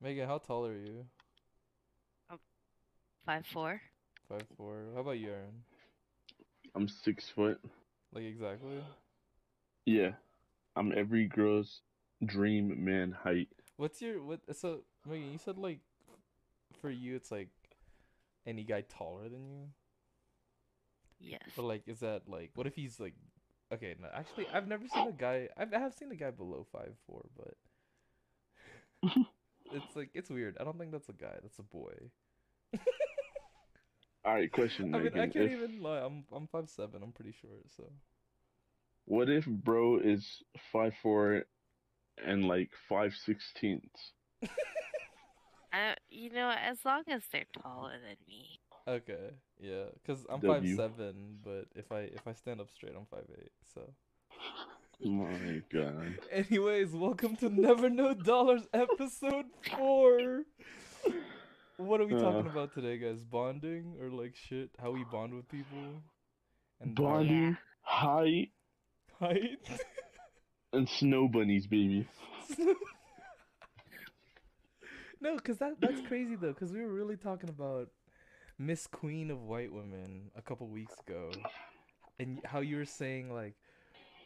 Megan, how tall are you? Um, five four. Five four. How about you, Aaron? I'm six foot. Like exactly? Yeah, I'm every girl's dream man height. What's your what? So Megan, you said like for you it's like any guy taller than you, Yes. but like is that like what if he's like okay? No, actually I've never seen a guy. I've I have seen a guy below five four, but it's like it's weird. I don't think that's a guy. That's a boy. All right, question, I mean, I can't If, even lie. I'm I'm five seven. I'm pretty short. So what if bro is five four and like five sixteenths? Uh, you know, as long as they're taller than me. okay, yeah, cause I'm W. five seven, but if I if I stand up straight, I'm five eight. So. My God. Anyways, welcome to Never Know Dollars episode four. What are we talking Uh. about today, guys? Bonding or like shit? How we bond with people? And Bonding, height, height? and snow bunnies, baby. no, cause that that's crazy though. Cause we were really talking about Miss Queen of White Women a couple weeks ago, and how you were saying like,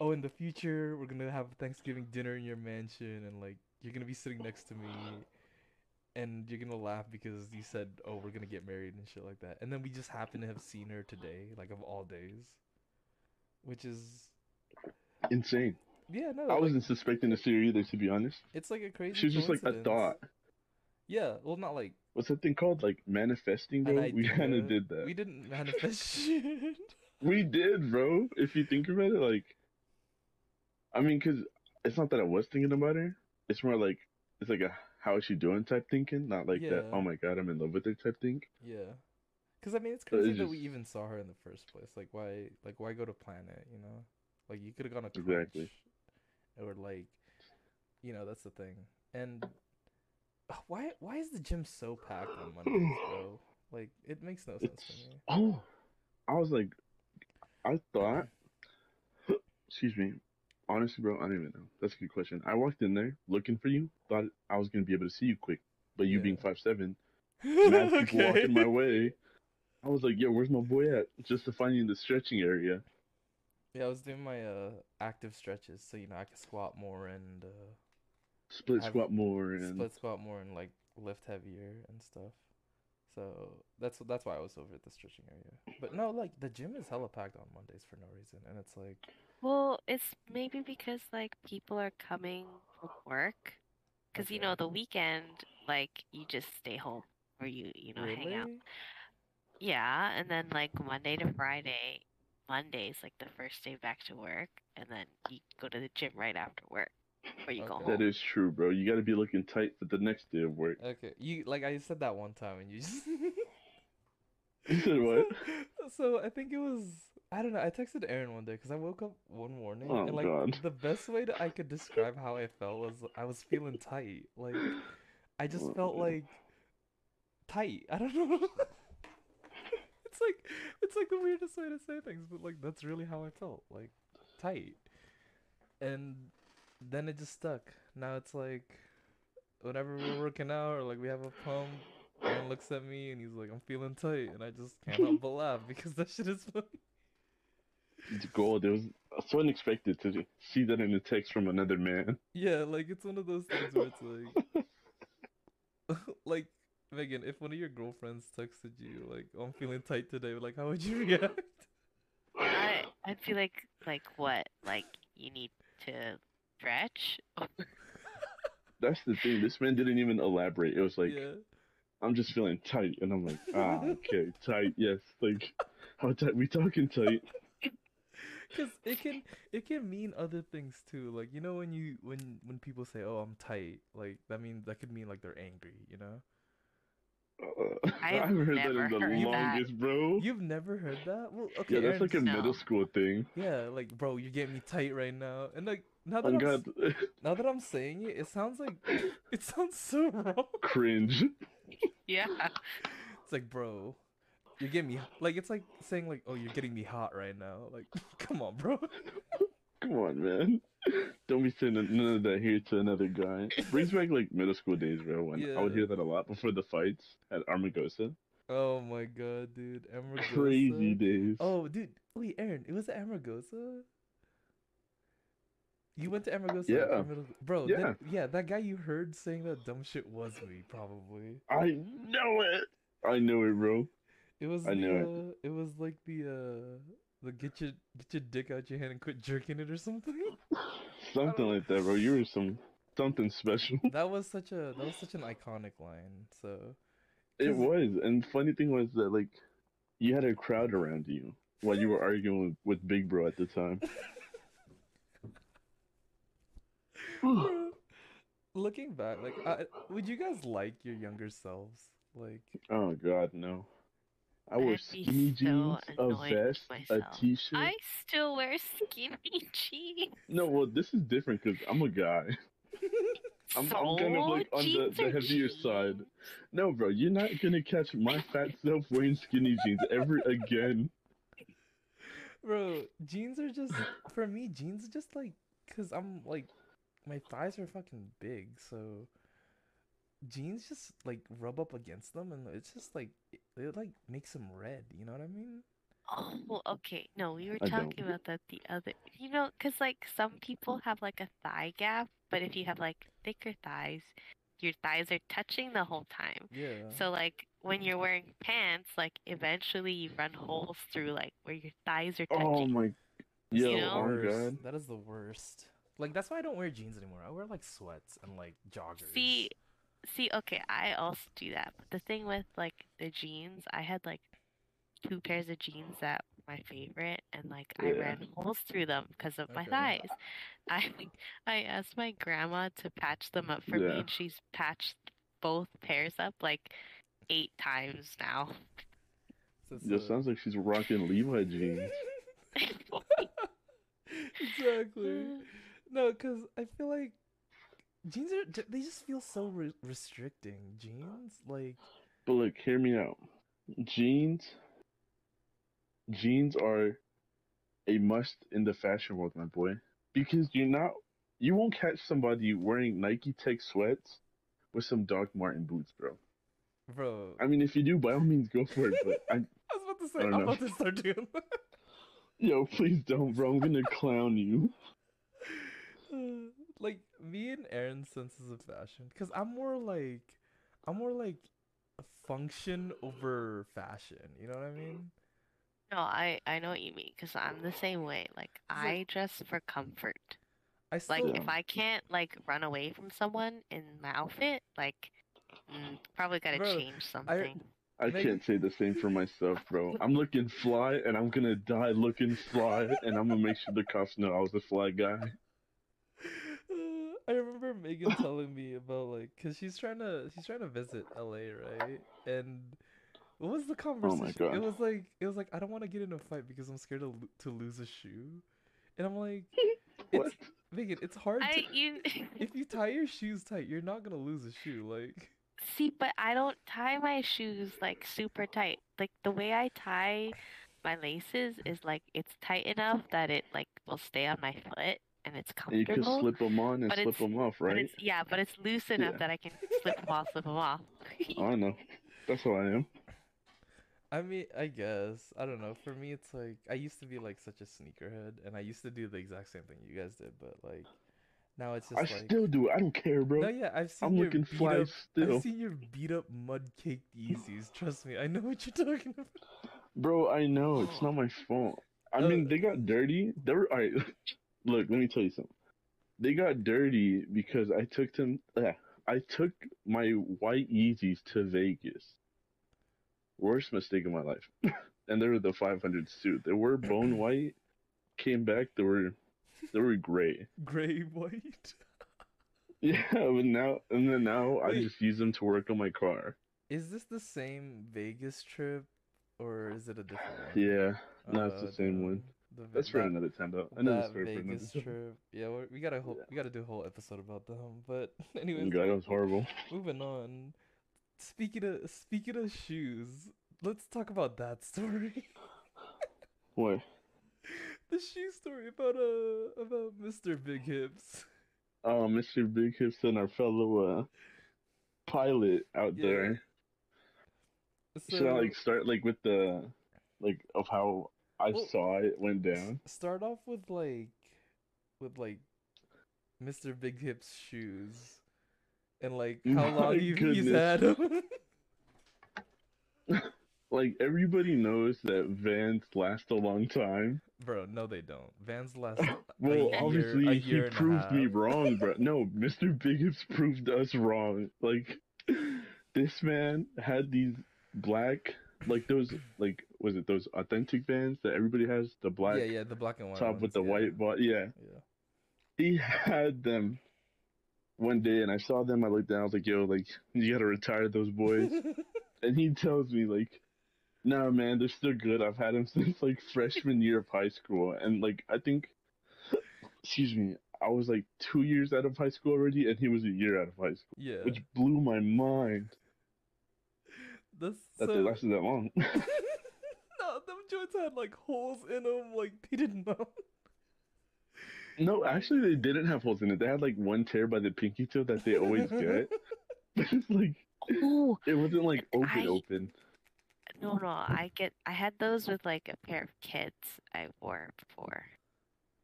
oh, in the future we're gonna have Thanksgiving dinner in your mansion, and like you're gonna be sitting next to me, and you're gonna laugh because you said, oh, we're gonna get married and shit like that, and then we just happen to have seen her today, like of all days, which is Insane. yeah, no, I like, wasn't suspecting this year either, to be honest. it's like a crazy. She was just like a thought. Yeah, well, not like What's that thing called? Like manifesting, an bro? We kind of did that. We didn't manifest shit. We did, bro. If you think about it, like, I mean, cause it's not that I was thinking about her. It's more like it's like a how is she doing type thinking, not like that. Oh my god, I'm in love with her type thing. Yeah, because I mean, it's crazy it's that we even saw her in the first place. Like, why? Like, why go to Planet? You know, like you could have gone to Exactly. Crunch, or like, you know, that's the thing. And uh, why? Why is the gym so packed on Mondays, bro? Like, it makes no sense to me. oh, I was like, I thought. Excuse me. Honestly, bro, I don't even know. That's a good question. I walked in there looking for you, thought I was gonna be able to see you quick, but you being five seven, mad people okay. walking my way. I was like, yo, where's my boy at? Just to find you in the stretching area. Yeah, I was doing my uh active stretches, so you know I could squat more and uh Split squat more and split squat more and like lift heavier and stuff. So that's that's why I was over at the stretching area. But no, like the gym is hella packed on Mondays for no reason, and it's like Well, it's maybe because like people are coming from work. Because you know, the weekend, like you just stay home or you, you know, hang out. Yeah, and then like Monday to Friday, Monday's like the first day back to work, and then you go to the gym right after work, or you go Okay. home. that is true, bro. You got to be looking tight for the next day of work. Okay, you like I said that one time, and you just. You said what? So, so I think it was I don't know. I texted Aaron one day because I woke up one morning Oh, and like God. the best way that I could describe how I felt was I was feeling tight. Like I just Oh, felt man. like tight. I don't know. It's like it's like the weirdest way to say things, but like that's really how I felt. Like tight. And then it just stuck. Now it's like whenever we're working out or like we have a pump, Aaron looks at me and he's like, I'm feeling tight and I just can't help but laugh because that shit is funny. It's gold. It was so unexpected to see that in a text from another man. Yeah, like it's one of those things where it's like like Megan, if one of your girlfriends texted you like, oh, I'm feeling tight today, like how would you react? I I'd be like like what? Like you need to stretch? That's the thing. This man didn't even elaborate. It was like, yeah. I'm just feeling tight, and I'm like, ah, okay, tight. Yes, like, how tight? We talking tight? Cause it can it can mean other things too. Like you know when you when when people say, "Oh, I'm tight," like that means that could mean like they're angry. You know. Uh, I've I've heard that never in the heard that. longest, bro. You've never heard that? Well, okay. yeah, that's like a No. middle school thing. Yeah, like bro, you're getting me tight right now, and like now that I'm God, s- now that I'm saying it, it sounds like it sounds so wrong. cringe. Yeah. It's like, bro, you're getting me like it's like saying like, oh, you're getting me hot right now. Like, come on, bro. Come on, man. Don't be sending none of that here to another guy. Brings back like middle school days, bro. When I would hear that a lot before the fights at Armagosa. Oh my god, dude. Amargosa. Crazy days. Oh, dude. Wait, Aaron, it was at Amargosa? You went to Amargosa? Yeah. in middle- Bro, Yeah. then- yeah, that guy you heard saying that dumb shit was me, probably. I know it. I know it, bro. It was I the, knew it. uh, it was like the uh the get your get your dick out your hand and quit jerking it or something. Something like that, bro. You were some something special. that was such a that was such an iconic line. So it was, and funny thing was that like you had a crowd around you while you were arguing with, with Big Bro at the time. Bro, looking back, like, I, would you guys like your younger selves? Like, oh God, no! I I'd wore be skinny so jeans, a annoyed with vest, a myself. t-shirt. I still wear skinny jeans. No, well, this is different because I'm a guy. I'm, so, I'm kind of like on the, jeans the are heavier side. No, bro, you're not gonna catch my fat self wearing skinny jeans ever again. bro, jeans are just for me. Jeans are just like, cause I'm like, my thighs are fucking big, so jeans just like rub up against them, and it's just like it, it like makes them red. You know what I mean? Oh, okay. No, we were I talking don't. about that the other. You know, because like some people have like a thigh gap, but if you have like thicker thighs, your thighs are touching the whole time. Yeah. So like when you're wearing pants, like eventually you run holes through like where your thighs are oh touching. Oh my, yo, You know? oh my. God. That is the worst. Like that's why I don't wear jeans anymore. I wear like sweats and like joggers. See, see, okay, I also do that. But the thing with like the jeans, I had like two pairs of jeans that were my favorite, and like I ran holes through them because of my thighs. I I asked my grandma to patch them up for me, and she's patched both pairs up like eight times now. So it's, Just uh, sounds like she's rocking Levi jeans. exactly. No, because I feel like jeans are they just feel so re- restricting. Jeans, like But look, hear me out. Jeans, jeans are a must in the fashion world, my boy, because you're not, you won't catch somebody wearing Nike Tech sweats with some Doc Marten boots, bro. bro. I mean, if you do, by all means, go for it. But I, I was about to say, I'm know. about to start doing that. yo, please don't, bro. I'm gonna clown you. like me and Aaron's senses of fashion, because I'm more like, I'm more like function over fashion. You know what I mean? No, I I know what you mean because I'm the same way. Like I dress for comfort. I Like still, if I can't like run away from someone in my outfit, like mm, probably gotta Bro, change something. I Make- can't say the same for myself, bro. I'm looking fly, and I'm gonna die looking fly, and I'm gonna make sure the cops know I was a fly guy. I remember Megan telling me about like, cause she's trying to she's trying to visit LA, right? And what was the oh conversation? God. It was like it was like I don't want to get in a fight because I'm scared to to lose a shoe, and I'm like, What? it's Megan, it's hard I to you if you tie your shoes tight, you're not gonna lose a shoe. Like, see, but I don't tie my shoes like super tight. Like the way I tie my laces is like it's tight enough that it like will stay on my foot and it's And you can comfortable. slip them on and but slip them off, right? it's yeah, but it's loose enough Yeah. that I can slip them off, slip them off. I know. That's how I am. I mean, I guess I don't know. For me, it's like I used to be like such a sneakerhead, and I used to do the exact same thing you guys did, but like now it's just I like. still do it. I don't care, bro. No, yeah, I've seen I'm your looking beat fly up. still. I've seen your beat up mud caked Yeezys. Trust me, I know what you're talking about. Bro, I know. It's not my fault. I Uh, mean, they got dirty. They were. Alright, look, let me tell you something. They got dirty because I took them. Uh, I took my white Yeezys to Vegas. Worst mistake of my life. and they were the 500 suit. They were bone white. Came back. They were. They were gray. Gray white. Yeah, but now and then now I just use them to work on my car. Is this the same Vegas trip, or is it a different one? Yeah, no, it's Uh, the same one. The That's for that- another time though. I know that story for another Vegas time. trip. Yeah, we gotta whole, Yeah. we gotta do a whole episode about them. But anyways, God, that was horrible. moving on. Speaking of speaking of shoes, let's talk about that story. What? the shoe story about uh about Mr. Big Hips. Oh, Mr. Big Hips and our fellow uh, pilot out Yeah. there. Should I like start like with the like of how I Well, saw it went down? start off with like with like Mr. Big Hips shoes and like how My long you, he's had them. Like everybody knows that Vans last a long time. Bro, no they don't. Vans last a Well, year- obviously he year and a proved me wrong, bro. No, Mr. Big Hips proved us wrong. Like this man had these black, like those, like was it those authentic Vans that everybody has? The black Yeah, yeah, the black and white top with the yeah. white bot. Yeah, Yeah. he had them one day, and I saw them. I looked down. I was like, "Yo, like you gotta retire those boys." and he tells me like, "No, man, they're still good. I've had them since like freshman year of high school, and like I think, excuse me, I was like two years out of high school already, and he was a year out of high school, yeah. which blew my mind That's that so they lasted that long. No, them joints had like holes in them, like they didn't know. no, actually, they didn't have holes in it. They had like one tear by the pinky toe that they always get. But it's like Ooh, it wasn't like open I- open. no, no. I get. I had those with like a pair of Keds I wore before.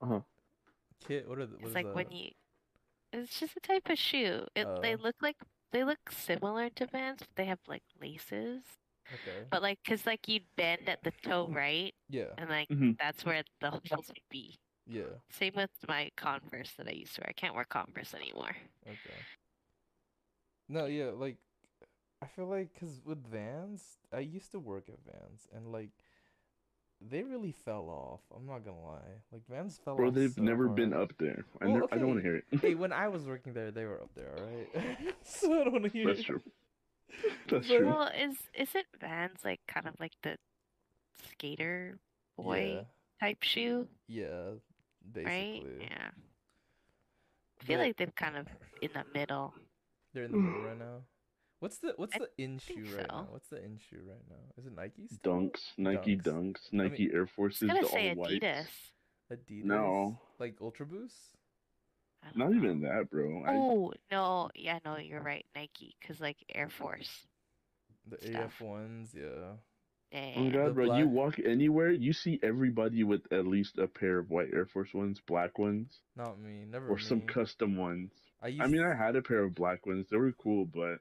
Uh huh. Kit, what are the, what It's is like that? when you. It's just a type of shoe. It, they Oh. look like they look similar to Vans, but they have like laces. Okay. But like, cause like you'd bend at the toe, right? Yeah. And like Mhm. that's where the holes would be. Yeah. Same with my Converse that I used to wear. I can't wear Converse anymore. Okay. No, yeah, like I feel like cuz with Vans, I used to work at Vans and like they really fell off. I'm not going to lie. Like Vans fell Bro, off they've so never been up there. I, Well, never, I don't want to hear it. Hey, when I was working there, they were up there, all right? so I don't want to hear That's it. true. That's But- true. Well, is isn't Vans like kind of like the skater boy type shoe, Yeah. Yeah, right? basically. Yeah. I feel But- like they're kind of in the middle. They're in the middle right now. What's the what's I the in think shoe right now? What's the in shoe right now? Is it Nikes? still? Dunks, Nike Dunks. Dunks, I mean- Nike Air I was Forces, gonna the say all whites. Adidas. Adidas? No. Like Ultra Boost? Don't know. even that, bro. I, Oh no, yeah, no, you're right. Nike, cause like Air Force. The AF ones, yeah. Yeah, oh my god, The bro! You walk anywhere, you see everybody with at least a pair of white Air Force ones, black ones, Not me. Never or some custom ones. I used I mean, I had a pair of black ones. They were cool, but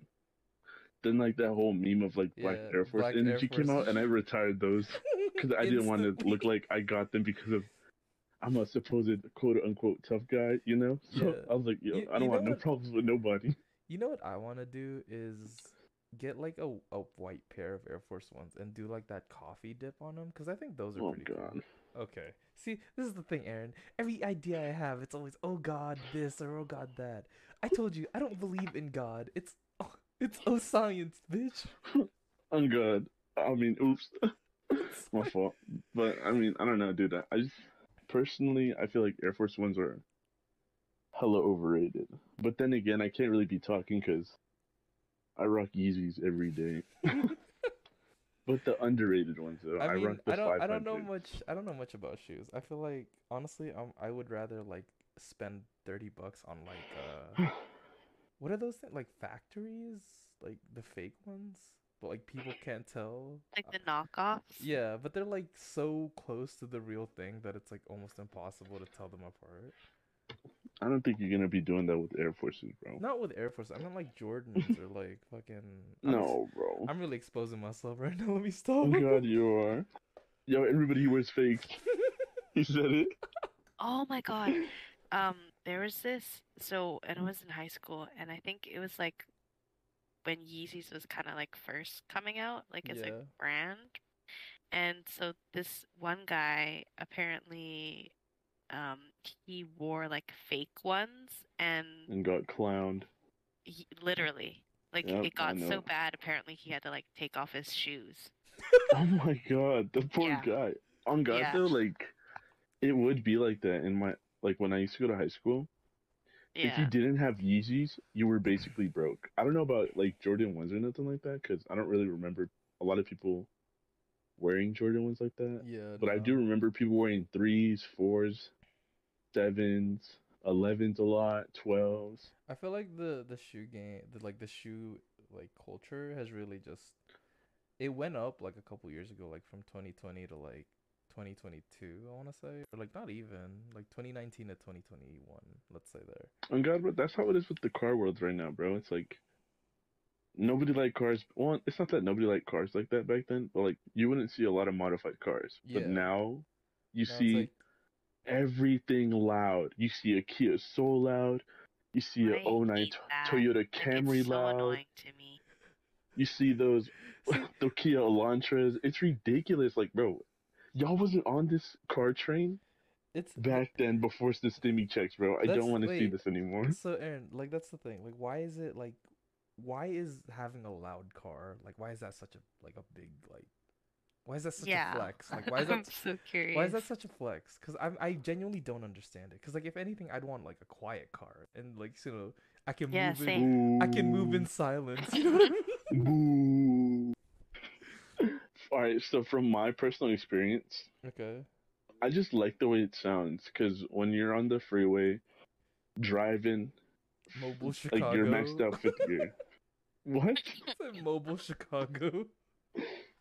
then like that whole meme of like black Yeah, Air Force black Air energy came out, and I retired those because I didn't want to look like I got them because of I'm a supposed quote unquote tough guy, you know. So Yeah. I was like, yo, You- I don't want know no problems with nobody. You know what I want to do is get like a, a white pair of Air Force Ones and do like that coffee dip on them because I think those are Oh pretty god. cool. Okay. See, this is the thing, Aaron. Every idea I have, it's always, oh God, this or oh God, that. I told you, I don't believe in God. It's, it's oh science, bitch. I'm good. I mean, oops, my fault. But I mean, I don't know, dude. I, just personally, I feel like Air Force Ones are hella overrated. But then again, I can't really be talking because I rock Yeezys every day. but the underrated ones, though, I, I rock the I don't, I don't know much. I don't know much about shoes. I feel like honestly, um, I would rather like spend thirty bucks on like uh, what are those things? Like factories, like the fake ones, but like people can't tell. like Uh, the knockoffs. Yeah, but they're like so close to the real thing that it's like almost impossible to tell them apart. I don't think you're gonna be doing that with Air Forces, bro. Not with Air Force. I mean like Jordans or like fucking. I'm No, bro. I'm really exposing myself right now. Let me stop. Oh god, you are. Yo, everybody wears fakes. He said it. Oh my god. Um, there was this. So, and I was in high school, and I think it was like when Yeezys was kind of like first coming out, like as Yeah. a brand. And so this one guy apparently, um, he wore like fake ones, and And got clowned. he, literally, like Yep, it got so bad. Apparently, he had to like take off his shoes. Oh my god, the poor Yeah. guy. On God Yeah. though, like it would be like that in my like when I used to go to high school. If you didn't have Yeezys, you were basically broke. I don't know about like Jordan ones or nothing like that because I don't really remember a lot of people wearing Jordan ones like that. Yeah. But I do remember people wearing threes, fours, sevens, elevens a lot, twelves. I feel like the the shoe game, the like the shoe like culture has really just it went up like a couple years ago, like from 2020 to like 2022. I want to say, or like not even like 2019 to 2021. Let's say there. And God, but that's how it is with the car world right now, bro. It's like nobody liked cars. Well, it's not that nobody liked cars like that back then, but like you wouldn't see a lot of modified cars. Yeah. But now you Now see like, everything loud. You see a Kia Soul loud. You see I a 09 that. Toyota Camry it's so loud. annoying to me. You see those See- the Kia Elantras. It's ridiculous. Like, bro, y'all wasn't on this car train it's back then before the stimmy checks, bro. I don't want to see this anymore. So Aaron, like that's the thing. Like why is it like why is having a loud car like why is that such a like a big like why is that such yeah. a flex? Like why is that? I'm that so curious. why is that such a flex? Cuz I I genuinely don't understand it. Cuz like if anything I'd want like a quiet car and like you know I can Yeah, move in same. I can move in silence. You know what I mean? All right, so from my personal experience, Okay. I just like the way it sounds because when you're on the freeway driving, Mobile Chicago. like you're maxed out fifth gear. What? Mobile Chicago.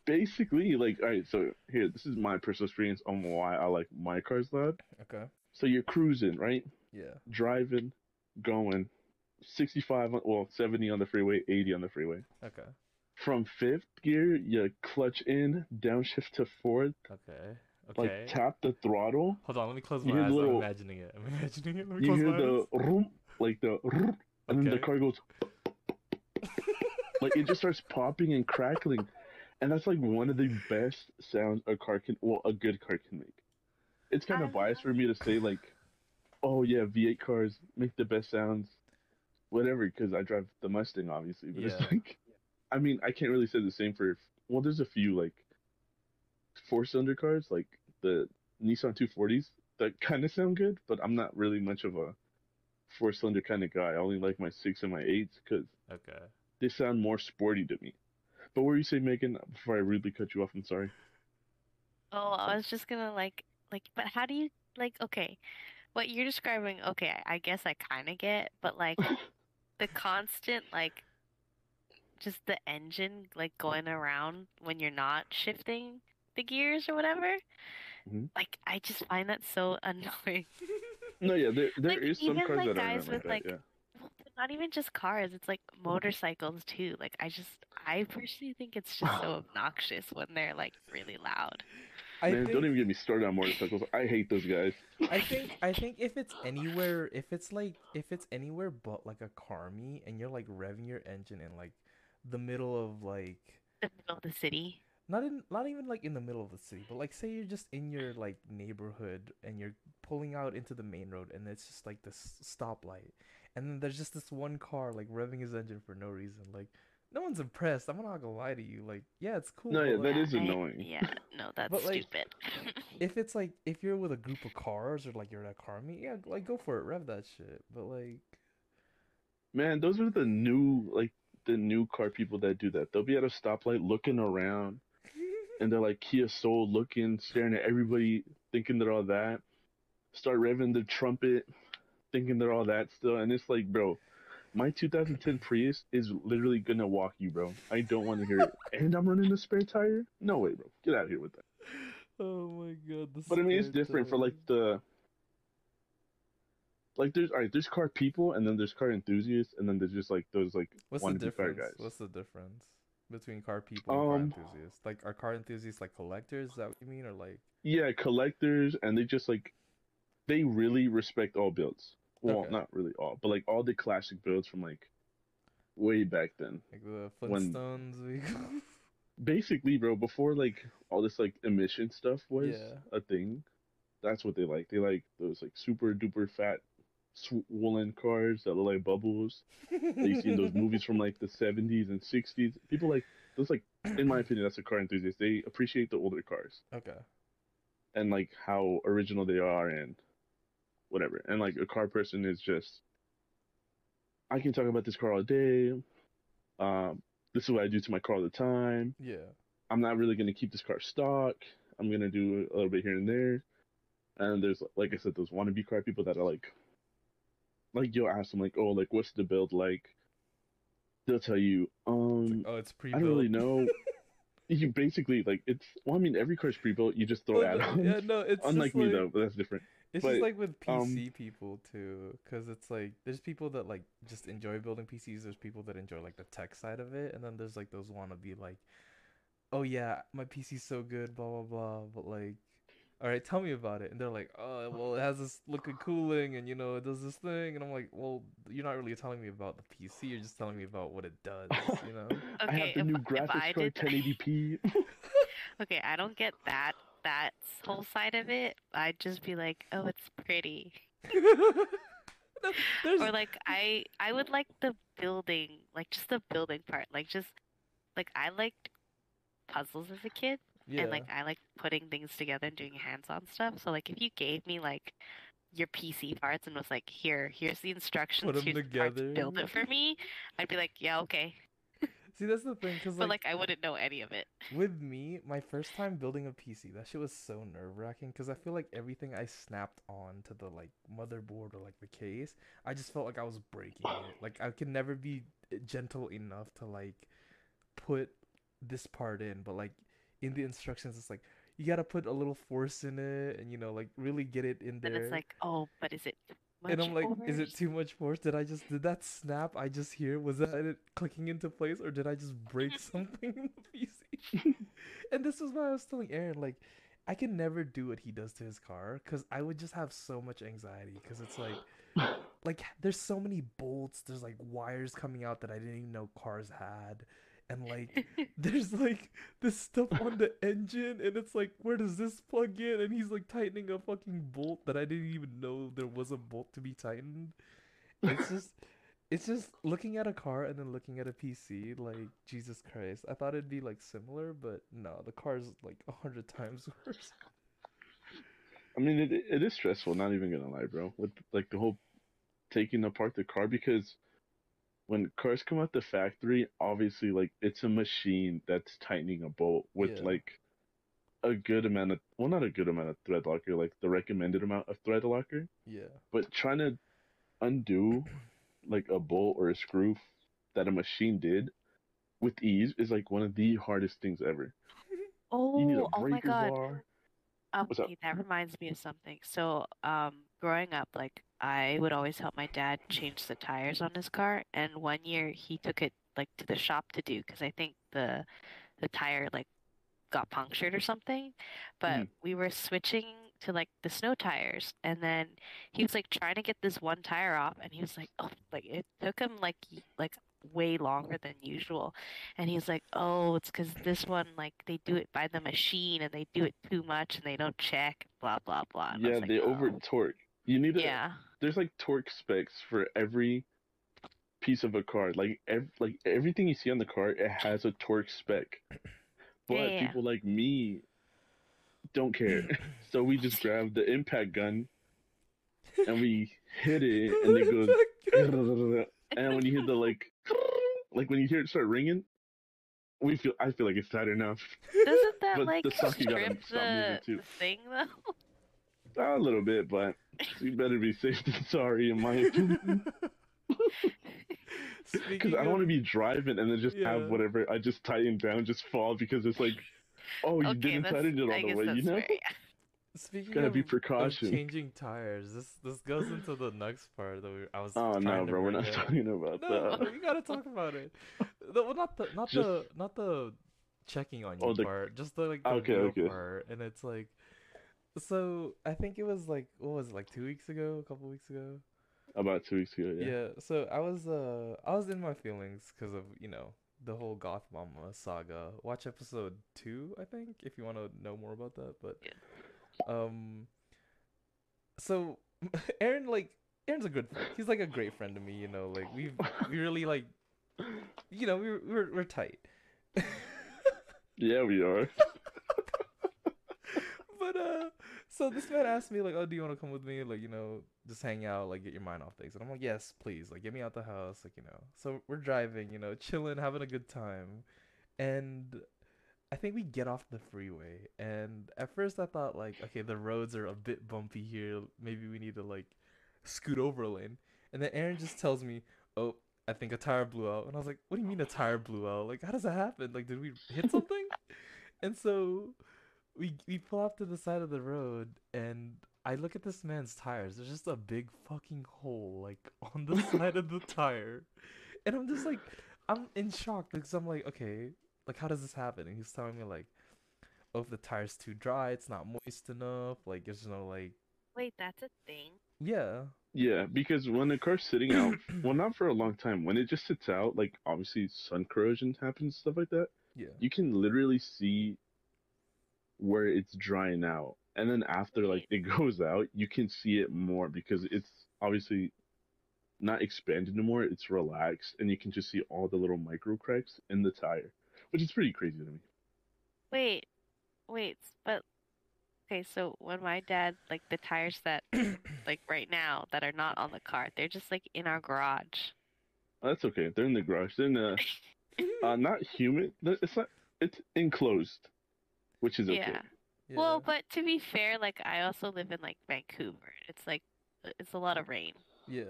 Basically, like, all right, so here, this is my personal experience on why I like my cars loud. Okay. So you're cruising, right? Yeah. Driving, going, 65, well, 70 on the freeway, 80 on the freeway. Okay. From fifth gear, you clutch in, downshift to fourth, Okay. Okay. Like tap the throttle. Hold on, let me close my hear eyes. the I'm imagining it. I'm imagining it. Let me You close hear my the eyes. room, like the, and then the car goes, like it just starts popping and crackling, and that's like one of the best sounds a car can, well, a good car can make. It's kind of biased for me to say like, oh yeah, V8 cars make the best sounds, whatever, because I drive the Mustang obviously, but it's Yeah. like, I mean, I can't really say the same for, well, there's a few like four cylinder cars like the Nissan 240s that kind of sound good, but I'm not really much of a four cylinder kind of guy. I only like my six and my eights because Okay. they sound more sporty to me. But what were you saying, Megan? Before I rudely cut you off, I'm sorry. Oh, I was just gonna like like but how do you like okay. What you're describing, okay, I, I guess I kinda get, but like the constant like just the engine like going around when you're not shifting the gears or whatever. Mhm. Like I just find that so annoying. No, yeah, there there Like, is some even, cars like, that are guys not like with, that. like, yeah. Well, not even just cars, it's like motorcycles too. Like I just I personally think it's just so obnoxious when they're like really loud. I Man, think, don't even get me started on motorcycles. I hate those guys. I think I think if it's anywhere if it's like if it's anywhere but like a car meet and you're like revving your engine and like the middle of like The middle of the city. not in not even like in the middle of the city, but like say you're just in your like neighborhood and you're pulling out into the main road and it's just like this stoplight and then there's just this one car like revving his engine for no reason. Like no one's impressed. I'm not gonna lie to you. Like yeah, it's cool. No, but, yeah, like, that is I- annoying. Yeah, no, that's But, like, stupid. if it's like if you're with a group of cars or like you're at a car meet, yeah, like go for it, rev that shit. But like Man, those are the new like the new car people that do that. They'll be at a stoplight looking around and they're like Kia Soul looking, staring at everybody, thinking they're all that. Start revving the trumpet, thinking they're all that still, and it's like, bro, my 2010 Prius is literally gonna walk you, bro. I don't want to hear it. And I'm running a spare tire? No way, bro. Get out of here with that. Oh my god. But I mean, it's different for like the. Like there's alright, there's car people, and then there's car enthusiasts, and then there's just like those like What's the difference? guys. What's the difference between car people and car Um, enthusiasts? Like are car enthusiasts like collectors? Is that what you mean, or like? Yeah, collectors, and they just like they really respect all builds. Well, Okay. not really all, but like all the classic builds from like way back then. Like the Flintstones vehicles. Basically, bro, before like all this like emission stuff was Yeah. a thing, that's what they like. They like those like super duper fat swollen cars that look like bubbles that you see in those movies from like the 70s and 60s. People like those like in my opinion that's a car enthusiast. They appreciate the older cars. Okay. and like how original they are and whatever. And like a car person is just I can talk about this car all day. Um this is what I do to my car all the time. Yeah. I'm not really gonna keep this car stock. I'm gonna do a little bit here and there. And there's like I said, those wannabe car people that are like, like you'll ask them like, oh, like what's the build like? They'll tell you, It's um, like, oh, it's pre. I don't really know. you basically like it's. Well, I mean, every car's pre-built. You just throw add-ons. Yeah, no, it's Unlike me like, though, but that's different. It's But, just like with um, PC people too, because it's like there's people that like just enjoy building PCs. There's people that enjoy like the tech side of it, and then there's like those wanna be like, oh yeah, my PC's so good, blah blah blah. But like, all right, tell me about it. And they're like, oh well, it has this liquid cooling, and you know it does this thing. And I'm like, well, you're not really telling me about the PC. You're just telling me about what it does. You know? I have the if- new graphics card, 1080p. Okay, I don't get that that whole side of it. I'd just be like, oh, it's pretty. No, there's Or like I I would like the building, like just the building part. Like just like I liked puzzles as a kid yeah. and like I like putting things together and doing hands-on stuff. So like if you gave me like your PC parts and was like, "Here, here's the instructions, 'em here's the parts, together. build it for me," I'd be like, "Yeah, okay." See, that's the thing, cause But like, like I wouldn't know any of it. with me, my first time building a PC, that shit was so nerve wracking, cause I feel like everything I snapped on to the like motherboard or like the case, I just felt like I was breaking it. Like I could never be uh, gentle enough to like put this part in, but like in the instructions, it's like you gotta put a little force in it, and you know, like really get it in there. Then it's like, "Oh, but is it much and I'm like, is it too much force? Did I just did that snap I just hear? Was that it clicking into place, or did I just break something in the PC? and this is why I was telling Aaron, like, I can never do what he does to his car because I would just have so much anxiety. Because it's like, like there's so many bolts, there's like wires coming out that I didn't even know cars had, and like there's like this stuff on the engine and it's like where does this plug in and he's like tightening a fucking bolt that i didn't even know there was a bolt to be tightened it's just it's just looking at a car and then looking at a pc like jesus christ i thought it'd be like similar but no the car's like a hundred times worse I mean, it it is stressful. Not even gonna lie, bro. With like the whole taking apart the car because when cars come out the factory, obviously like it's a machine that's tightening a bolt with Yeah. like a good amount of well, not a good amount of thread locker, like the recommended amount of thread locker. yeah But trying to undo like a bolt or a screw that a machine did with ease is like one of the hardest things ever. You need a Oh, oh my God. bar. Um, What's okay, that reminds me of something. So, um, growing up, like I would always help my dad change the tires on his car, and one year he took it like to the shop to do because I think the the tire like got punctured or something. But Mhm. we were switching to like the snow tires, and then he was like trying to get this one tire off, and he was like, oh, like it took him like like way longer than usual. And he's like, "Oh, it's because this one, like, they do it by the machine and they do it too much and they don't check, blah blah blah." And Yeah, like, they over "Oh." torque. You need to Yeah, there's like torque specs for every piece of a car. Like ev- like everything you see on the car, it has a torque spec. But Yeah, yeah. people like me don't care. so we just grab the impact gun and we hit it and it goes and when you hear the like like when you hear it start ringing, we feel I feel like it's tight enough. doesn't that But like the socket strip stop the, too. the thing though? A little bit, but you better be safe than sorry in my opinion. Because I don't want to be driving and then just Yeah. have whatever I just tighten down just fall because it's like, oh, you okay, didn't tighten it all I the way, you know? fair, yeah. Speaking Gotta of, be of precaution. changing tires, this this goes into the next part that we, I was. Oh no, to bro, we're not up. talking about No, that. we gotta talk about it. The, well, not the not Just- the not the checking on you Oh, the- part, just the like the Okay, okay. part, and it's like, so I think it was like what was it like two weeks ago, a couple weeks ago. About two weeks ago, Yeah. yeah. So I was uh I was in my feelings because of you know the whole Goth Mama saga. Watch episode two, I think, if you want to know more about that. But um, so Aaron like Aaron's a good. He's like a great friend to me. You know, like we've we really like, you know, we're we're we're tight. Yeah, we are. but uh so this man asked me like oh do you want to come with me like you know just hang out like get your mind off things and i'm like yes please like get me out the house like you know so we're driving you know chilling having a good time and I think we get off the freeway, and at first I thought like, okay, the roads are a bit bumpy here. Maybe we need to like scoot over a lane. And then Aaron just tells me, "Oh, I think a tire blew out." And I was like, "What do you mean a tire blew out? Like, how does that happen? Like, did we hit something?" and so we we pull off to the side of the road, and I look at this man's tires. There's just a big fucking hole like on the side of the tire, and I'm just like, I'm in shock because I'm like, okay, like how does this happen? And he's telling me like, oh, if the tire's too dry, it's not moist enough. Like there's no like, Wait, that's a thing. yeah, Yeah, because when the car's sitting out, well, not for a long time. When it just sits out, like obviously sun corrosion happens, stuff like that. yeah, You can literally see where it's drying out, and then after like it goes out, you can see it more because it's obviously not expanded anymore. It's relaxed, and you can just see all the little micro cracks in the tire, which is pretty crazy to me. Wait, wait, but okay, so when my dad like the tires that like right now that are not on the car, they're just like in our garage. That's okay. They're in the garage. They're in uh, not humid. It's not. It's enclosed, which is okay. Yeah. yeah. Well, but to be fair, like I also live in like Vancouver. It's like it's a lot of rain. yeah,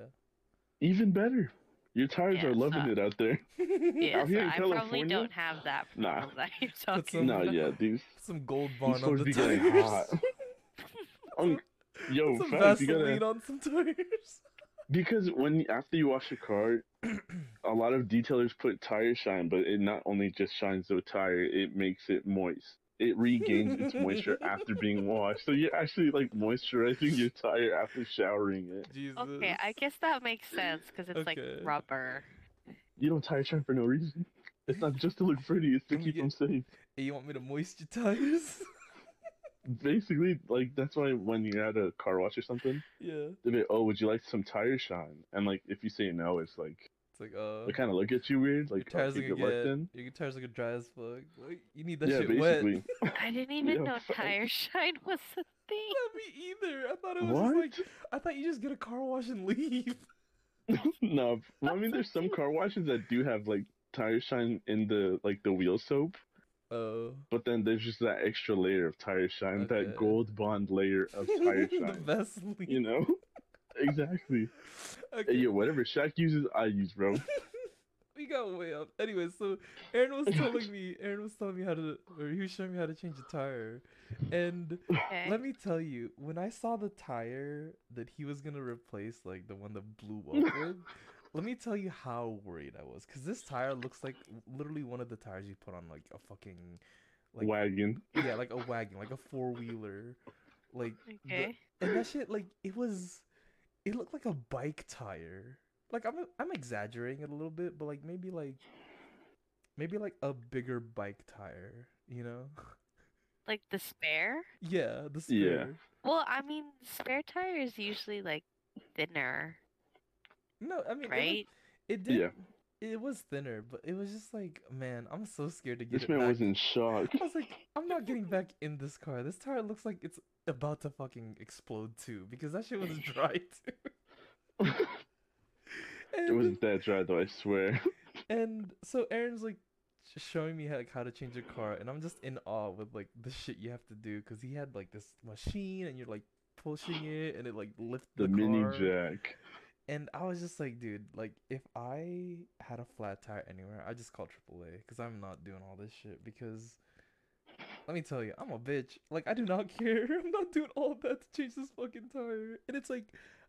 Even better. Your tires Yeah, are loving so- it out there. Yeah, Out so here in I probably California? don't have that Nah. problem that you're some- talking no, about. yeah, dude. some gold These bond on supposed the to be getting tires. hot. Um, yo, some facts, you gotta on some tires. because when after you wash your car, a lot of detailers put tire shine, but it not only just shines the tire, it makes it moist. It regains its moisture after being washed, so you're actually like moisturizing your tire after showering it. Jesus. Okay, I guess that makes sense because it's Okay. like rubber. You don't tire shine for no reason. It's not just to look pretty; it's to keep get- them safe. Hey, you want me to moist your tires? Basically, like that's why when you're at a car wash or something, yeah. they'll be, "Oh, would you like some tire shine?" And like if you say no, it's like It's like uh. they kind of look at you weird, Your like tires okay, are good gonna get your tires are gonna dry as fuck. Like, you need that Yeah, shit wet. basically. I didn't even Yeah, know tire shine was a thing. Yeah, me either. I thought it was What? just like I thought you just get a car wash and leave. no, well, I mean, there's some car washes that do have like tire shine in the like the wheel soap, Oh. but then there's just that extra layer of tire shine, Okay. that gold bond layer of tire shine. the shine. Vaseline. you know? Exactly. Okay. Hey, yo, whatever Shaq uses, I use, bro. we got way up. Anyway, so Aaron was telling me, Aaron was telling me how to, or he was showing me how to change a tire, and Okay. let me tell you, when I saw the tire that he was gonna replace, like the one that blew up with, let me tell you how worried I was, cause this tire looks like literally one of the tires you put on like a fucking, like Wagon. yeah, like a wagon, like a four wheeler, like the- and that shit like it was it looked like a bike tire like i'm i'm exaggerating it a little bit but like maybe like maybe like a bigger bike tire you know Like the spare? yeah the Yeah. spare Well, I mean, spare tire is usually like thinner, no i mean it was- right? it, did Yeah. it was thinner but it was just like man i'm so scared to get This it man back. was in shock. I was like, I'm not getting back in this car. This tire looks like it's about to fucking explode too, because that shit was dry too. it wasn't that dry though, I swear. And so Aaron's like showing me how, like how to change a car, and I'm just in awe with like the shit you have to do, cause he had like this machine, and you're like pushing it, and it like lifts The, the, mini car. jack. And I was just like, dude, like if I had a flat tire anywhere, I just call AAA, cause I'm not doing all this shit. Because let me tell you, I'm a bitch. Like I do not care. I'm not doing all of that to change this fucking tire. And it's like,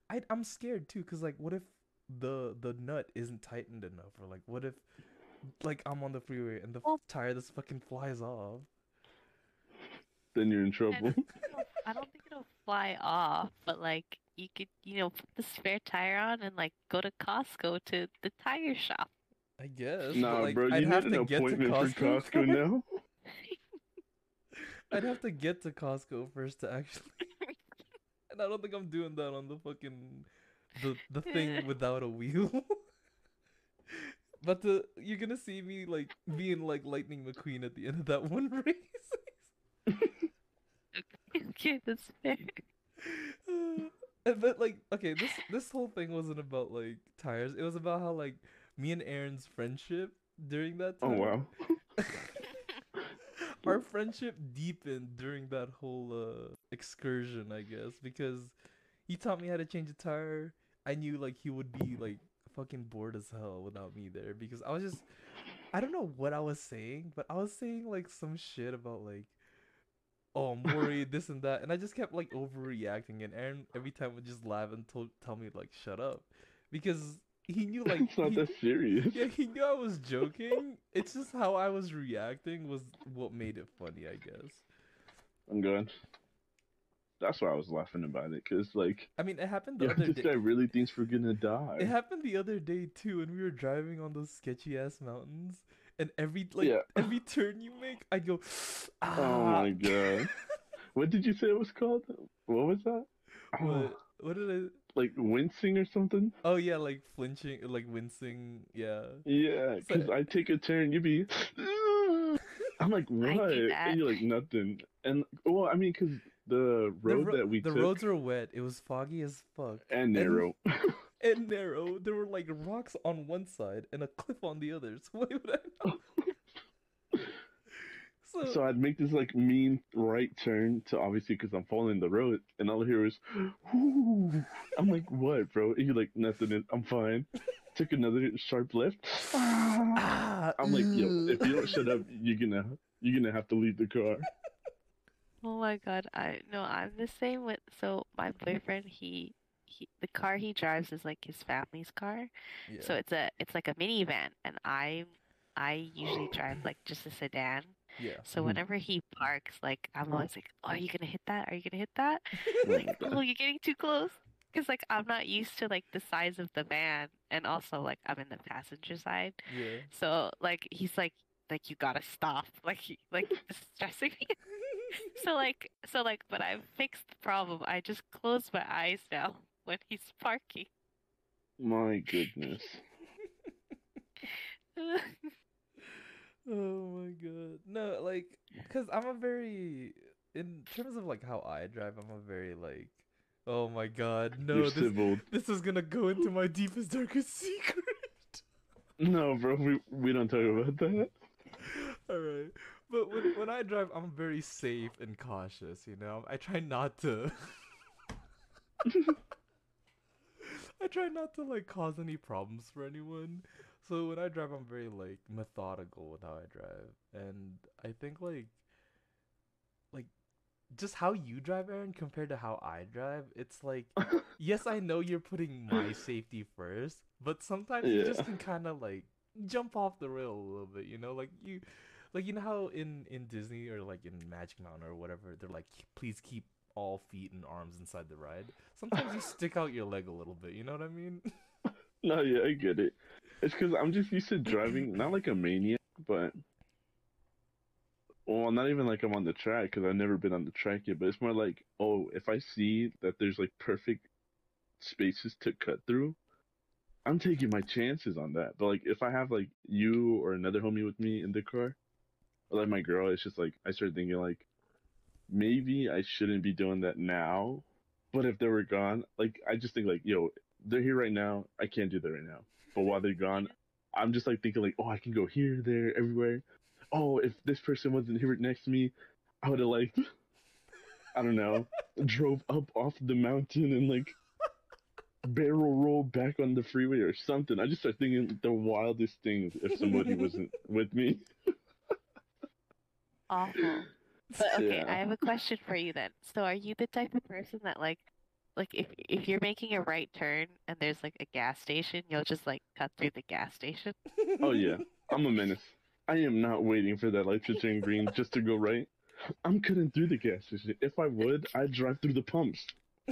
I I'm scared too, cause like what if the the nut isn't tightened enough, or like what if like I'm on the freeway and the Well- tire just fucking flies off. Then you're in trouble. don't, think it'll- I don't think it'll fly off, but like you could, you know, put the spare tire on and like go to Costco to the tire shop. I guess. but, Nah, like, bro, you I'd need have an to get to Costco. for Costco now. I'd have to get to Costco first to actually. and I don't think I'm doing that on the fucking the the thing without a wheel. but the you're gonna see me like being like Lightning McQueen at the end of that one race. okay, that's fair. and but like okay, this this whole thing wasn't about like tires. It was about how like me and Aaron's friendship during that oh, time. Oh wow. Our friendship deepened during that whole uh excursion, I guess, because he taught me how to change a tire. I knew like he would be like fucking bored as hell without me there because I was just I don't know what I was saying, but I was saying like some shit about like oh I'm worried this and that and I just kept like overreacting and Aaron every time would just laugh and told tell me like shut up because he knew like it's not he- that serious. yeah, he knew I was joking. It's just how I was reacting was what made it funny, I guess. I'm going. That's why I was laughing about it, cause like, I mean, it happened the yo, other this day. guy really thinks we're gonna die. It happened the other day too, and we were driving on those sketchy ass mountains, and every like Yeah. every turn you make, I go, ah. Oh my god. What did you say it was called? What was that? Oh, What? What did I? Like wincing or something? Oh yeah, like flinching, like wincing. Yeah. Yeah, So- because I take a turn, you be. Ah. I'm like, what? And you're like, nothing. And well, I mean, because the road the ro- that we took the took roads were wet. It was foggy as fuck and narrow. and narrow. There were like rocks on one side and a cliff on the other. So why would I? Know? so, so I'd make this like mean right turn to obviously because I'm following the road, and all I hear is, "Whoo." I'm like, what, bro? And you're like, nothing. I'm fine. Took another sharp left. ah, I'm like, yo, if you don't shut up, you're gonna you're gonna have to leave the car. Oh my god, I no, I'm the same with so my boyfriend he he the car he drives is like his family's car. yeah. So it's a it's like a minivan and I I usually drive like just a sedan. Yeah. So Mhm. whenever he parks, like I'm always like, "Oh, are you gonna hit that? Are you gonna hit that?" Oh Like, "Oh, you're getting too close." Because like I'm not used to like the size of the van, and also like I'm in the passenger side. yeah. So like he's like like you gotta stop. Like he like this stressing me. so like so like but I've fixed the problem. I just close my eyes now when he's parking. My goodness. Oh my god. No, like, cause I'm a very, in terms of like how I drive, I'm a very like, oh my god, no, You're this this is gonna go into my deepest darkest secret. No, bro, we we don't talk about that. All right, but when when I drive, I'm very safe and cautious. You know, I try not to. I try not to like cause any problems for anyone. So when I drive, I'm very like methodical with how I drive, and I think like, like, just how you drive, Aaron, compared to how I drive, it's like, yes, I know you're putting my safety first, but sometimes you just can kind of like jump off the rail a little bit, you know, like you, like you know how in in Disney or like in Magic Mountain or whatever, they're like, please keep all feet and arms inside the ride. Sometimes you stick out your leg a little bit, you know what I mean? No, yeah, I get it. It's because I'm just used to driving, not like a maniac, but well, not even like I'm on the track because I've never been on the track yet. But it's more like, oh, if I see that there's like perfect spaces to cut through, I'm taking my chances on that. But like, if I have like you or another homie with me in the car, or like my girl, it's just like I start thinking like, maybe I shouldn't be doing that now. But if they were gone, like I just think like, yo, they're here right now. I can't do that right now. But while they're gone, I'm just like thinking like, oh, I can go here, there, everywhere. Oh, if this person wasn't here next to me, I would have like, I don't know, drove up off the mountain and like barrel roll back on the freeway or something. I just start thinking the wildest things if somebody wasn't with me. Awful. But okay, Yeah. I have a question for you then. So are you the type of person that like like if if you're making a right turn and there's like a gas station, you'll just like cut through the gas station? Oh yeah, I'm a menace. I am not waiting for that light to turn green just to go right. I'm cutting through the gas station. If I would, I'd drive through the pumps,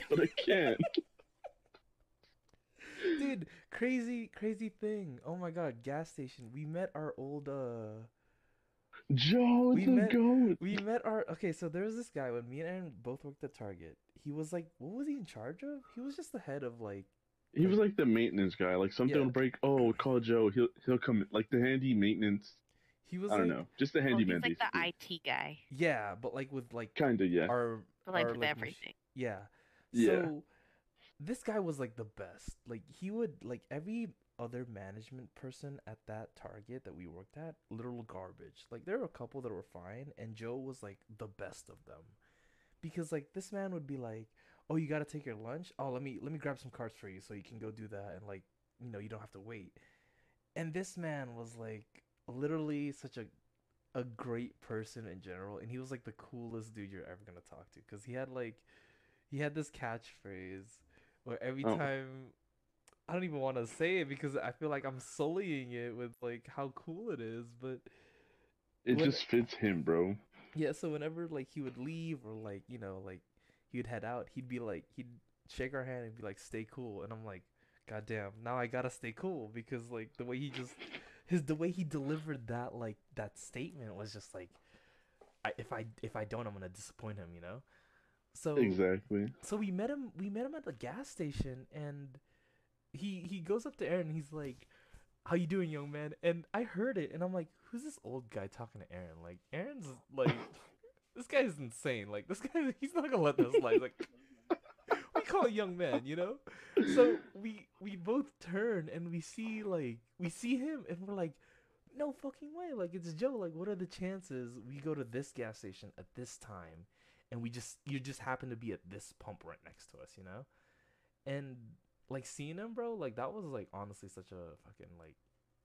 but I can't. Dude, crazy, crazy thing. Oh my god, gas station. We met our old uh Joe We the met- goat. we met our okay, so there was this guy when me and Aaron both worked at Target. He was like what was he in charge of? He was just the head of like He was like the maintenance guy. Like something Yeah. would break. Oh, call Joe. He'll he'll come. Like the handy maintenance. he was I don't know. Just the handyman. he's like the. IT guy, yeah, but like with like Kinda yeah. our but, like our, with like, everything. Yeah. Yeah. So this guy was like the best. Like he would like every other management person at that Target that we worked at, literal garbage. Like there were a couple that were fine, and Joe was like the best of them, because like this man would be like, "Oh, you gotta take your lunch. Oh, let me let me grab some cards for you so you can go do that, and like you know you don't have to wait." And this man was like literally such a a great person in general, and he was like the coolest dude you're ever gonna talk to, cause he had like he had this catchphrase where every Oh. time I don't even want to say it because I feel like I'm sullying it with like how cool it is, but It What- just fits him, bro. yeah, so whenever like he would leave or like, you know, like he would head out, he'd be like he'd shake our hand and be like, Stay cool and I'm like, God damn, now I gotta stay cool because like the way he just his the way he delivered that like that statement was just like I, if I if I don't I'm gonna disappoint him, you know? So Exactly. so we met him we met him at the gas station and he he goes up to Aaron and he's like how you doing young man? And I heard it and I'm like who's this old guy talking to Aaron? Like Aaron's like this guy is insane. Like this guy he's not gonna let this slide. Like we call a young man you know? So we we both turn and we see like we see him and we're like no fucking way. Like it's Joe like what are the chances we go to this gas station at this time and we just you just happen to be at this pump right next to us, you know? And like seeing him, bro, like that was like honestly such a fucking like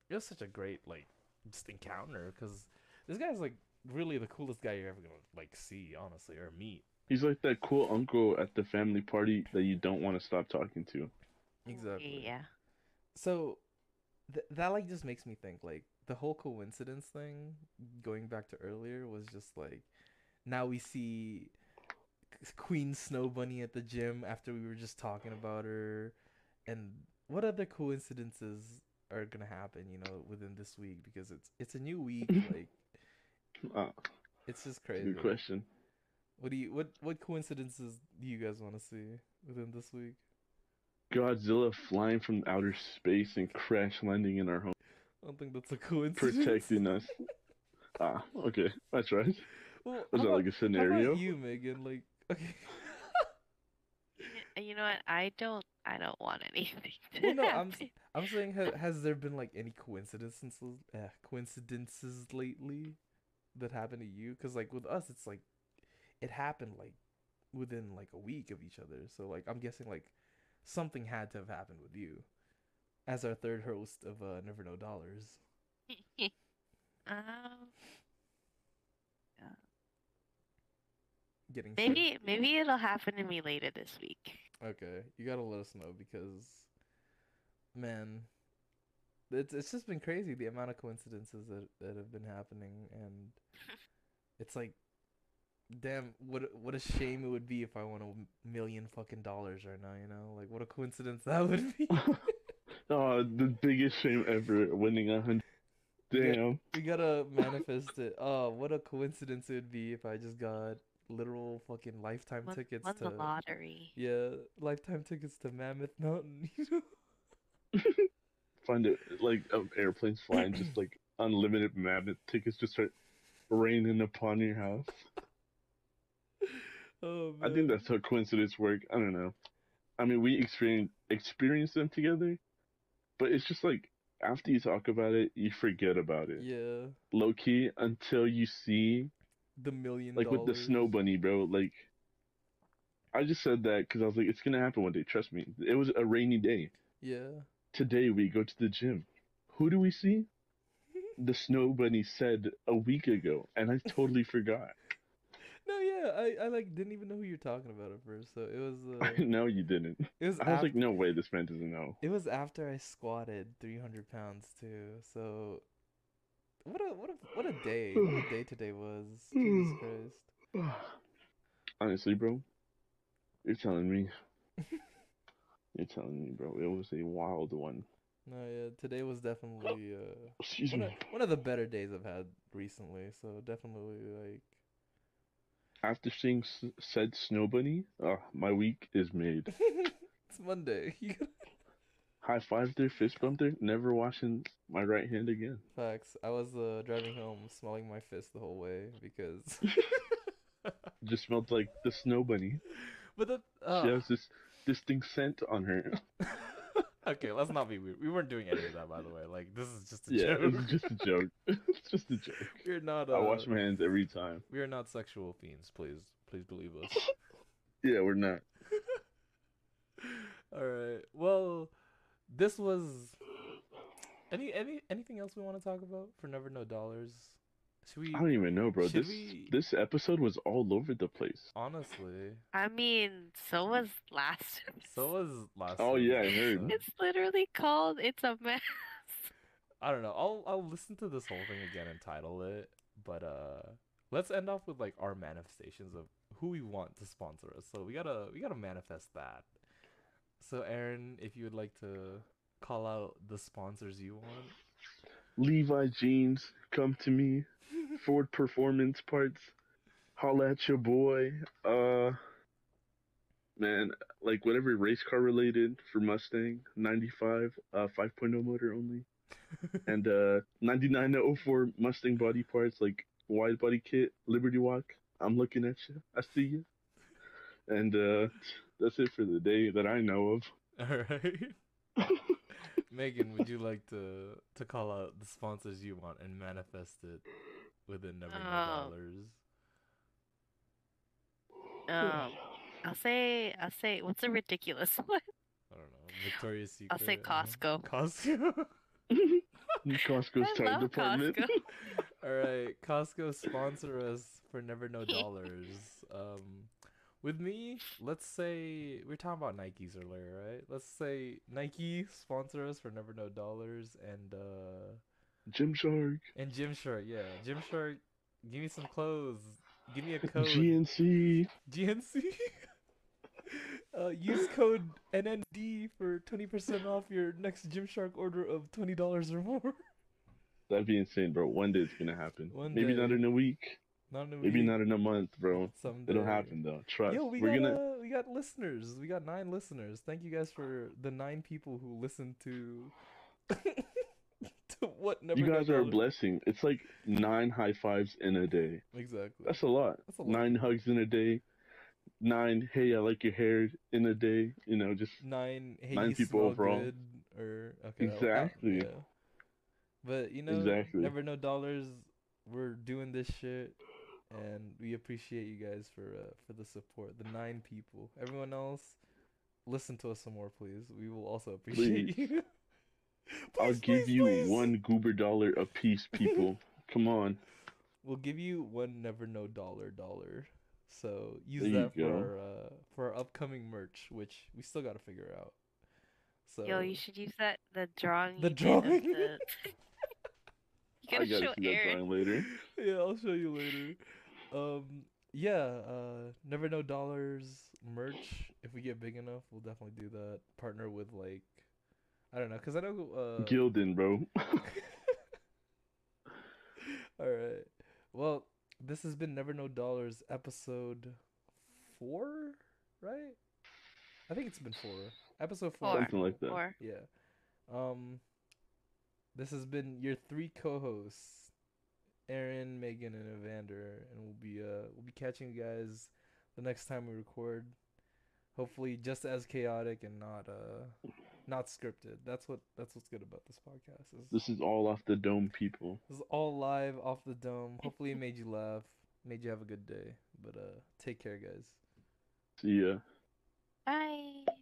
it was such a great like just encounter because this guy's like really the coolest guy you're ever gonna like see, honestly, or meet. He's like that cool uncle at the family party that you don't want to stop talking to. Exactly. Yeah. So th- that like just makes me think like the whole coincidence thing going back to earlier was just like now we see Queen Snow Bunny at the gym after we were just talking about her and what other coincidences are going to happen, you know, within this week because it's it's a new week like Ah, it's just crazy. good question. What do you what what coincidences do you guys want to see within this week? Godzilla flying from outer space and crash landing in our home, I don't think that's a coincidence. protecting us. Ah, okay, that's right. Well, Was that like about- a How scenario? about you, Megan? Like, okay. You know what? I don't. I don't want anything to well, no, I'm. I'm saying, ha- has there been like any coincidences, uh, coincidences lately that happened to you? Because like with us, it's like it happened like within like a week of each other. So like I'm guessing like something had to have happened with you as our third host of uh, Never Know Dollars. Um, Getting sick. maybe maybe it'll happen to me later this week. Okay, you gotta let us know because, man, it's it's just been crazy the amount of coincidences that that have been happening, and it's like, damn, what a- what a shame it would be if I won a million fucking dollars right now. You know, like what a coincidence that would be. oh, the biggest shame ever, winning a hundred. Damn. we gotta manifest it. Oh, what a coincidence it would be if I just got literal fucking lifetime Won, tickets won to the lottery. yeah, lifetime tickets to Mammoth Mountain. You know. Find it like of airplanes flying, just like unlimited mammoth tickets just start raining upon your house. Oh I think that's how coincidence work. I don't know. I mean, we experience experience them together, but it's just like after you talk about it, you forget about it. Yeah, Low key until you see, the million like with the snow bunny, bro. Like, I just said that because I was like, it's gonna happen one day. Trust me. It was a rainy day. Yeah. Today we go to the gym. Who do we see? The snow bunny said a week ago, and I totally forgot. No, yeah, I, I like didn't even know who you're talking about at first. So it was uh, know you didn't. it was I was like, no way, this man doesn't know. it was after I squatted 300 pounds too. So what a what a what a day! What a day today was. Jesus Christ. Honestly, bro, you're telling me. you're telling me, bro. It was a wild one. No, yeah, today was definitely uh Excuse one of, me. one of the better days I've had recently. So definitely like After seeing s- said snow bunny, uh, my week is made. it's Monday. High five there, fist bump there. Never washing my right hand again. Facts. I was uh, driving home smelling my fist the whole way because. Just smelled like the snow bunny. but the She uh, has this distinct scent on her. okay, let's not be weird. We weren't doing any of that, by the way. Like this is just a Yeah, joke. it's just a joke. it's just a joke. We're not. Uh, I wash my hands every time. We are not sexual fiends. Please, please believe us. Yeah, we're not. All right. Well, this was. Any any anything else we want to talk about for Never No Dollars? Should we? I don't even know, bro. This we- this episode was all over the place. Honestly, I mean, so was last. so was last. Oh, week, yeah, I heard. It's literally called "It's a Mess." I don't know. I'll I'll listen to this whole thing again and title it. But uh, let's end off with like our manifestations of who we want to sponsor us. So we gotta we gotta manifest that. So Aaron, if you would like to call out the sponsors you want. Levi jeans, come to me. Ford Performance Parts, holla at your boy. Uh, man, like whatever race car related for Mustang, 95, uh, 5.0 motor only, and uh, 9904 Mustang body parts like wide body kit, Liberty Walk. I'm looking at you. I see you. And uh, that's it for the day that I know of. All right. Megan, would you like to to call out the sponsors you want and manifest it within Never No Um, Dollars? Um, I'll say, I'll say, what's a ridiculous one? I don't know. Victoria's Secret. I'll say uh, Costco. Costco. Costco's I tire department. Costco. All right, Costco sponsor us for Never No Dollars. Um, with me, let's say we're talking about Nikes earlier, right? Let's say Nike sponsor us for Never No Dollars and uh Gymshark, and Gymshark, yeah, Gymshark. Give me some clothes. Give me a code. GNC. GNC. uh, use code NND for twenty percent off your next Gymshark order of twenty dollars or more. That'd be insane, bro. One day it's gonna happen. One Maybe not in a week. Not in a Maybe week, not in a month, bro. Someday. It'll happen though. Trust. Yo, we We're got gonna. uh, we got listeners. We got nine listeners. Thank you guys for the nine people who listened to to what never You guys are a blessing. It's like nine high fives in a day. Exactly. That's a lot. That's a lot. Nine hugs in a day. Nine. Hey, I like your hair in a day. You know, just nine. Hey, nine people overall. Good, or okay. that- Exactly. yeah. But you know, Exactly. never no dollars. We're doing this shit, and we appreciate you guys for uh, for the support. The nine people. Everyone else, listen to us some more, please. We will also appreciate Please. you. I'll give please, you please. one goober dollar a piece, people. Come on. We'll give you one never no dollar dollar. So use There that for our uh, for our upcoming merch, which we still got to figure out. So Yo, you should use that the drawing. The you did of drawing? the- you gotta gotta show see that drawing later. yeah, I'll show you later. Um, yeah, uh, never know dollars merch. If we get big enough, we'll definitely do that. Partner with like, I don't know, cause I know. Uh, Gildan, bro. all right. Well, this has been Never Know Dollars episode four, right? I think it's been four. Episode four. Four. Something like that. Or Yeah. Um this has been your three co-hosts, Aaron, Megan, and Evander, and we'll be uh we'll be catching you guys the next time we record. Hopefully just as chaotic and not uh not scripted. That's what that's what's good about this podcast. Is This is all off the dome, people. this is all live off the dome. Hopefully it made you laugh, made you have a good day. But uh take care guys. See ya. bye.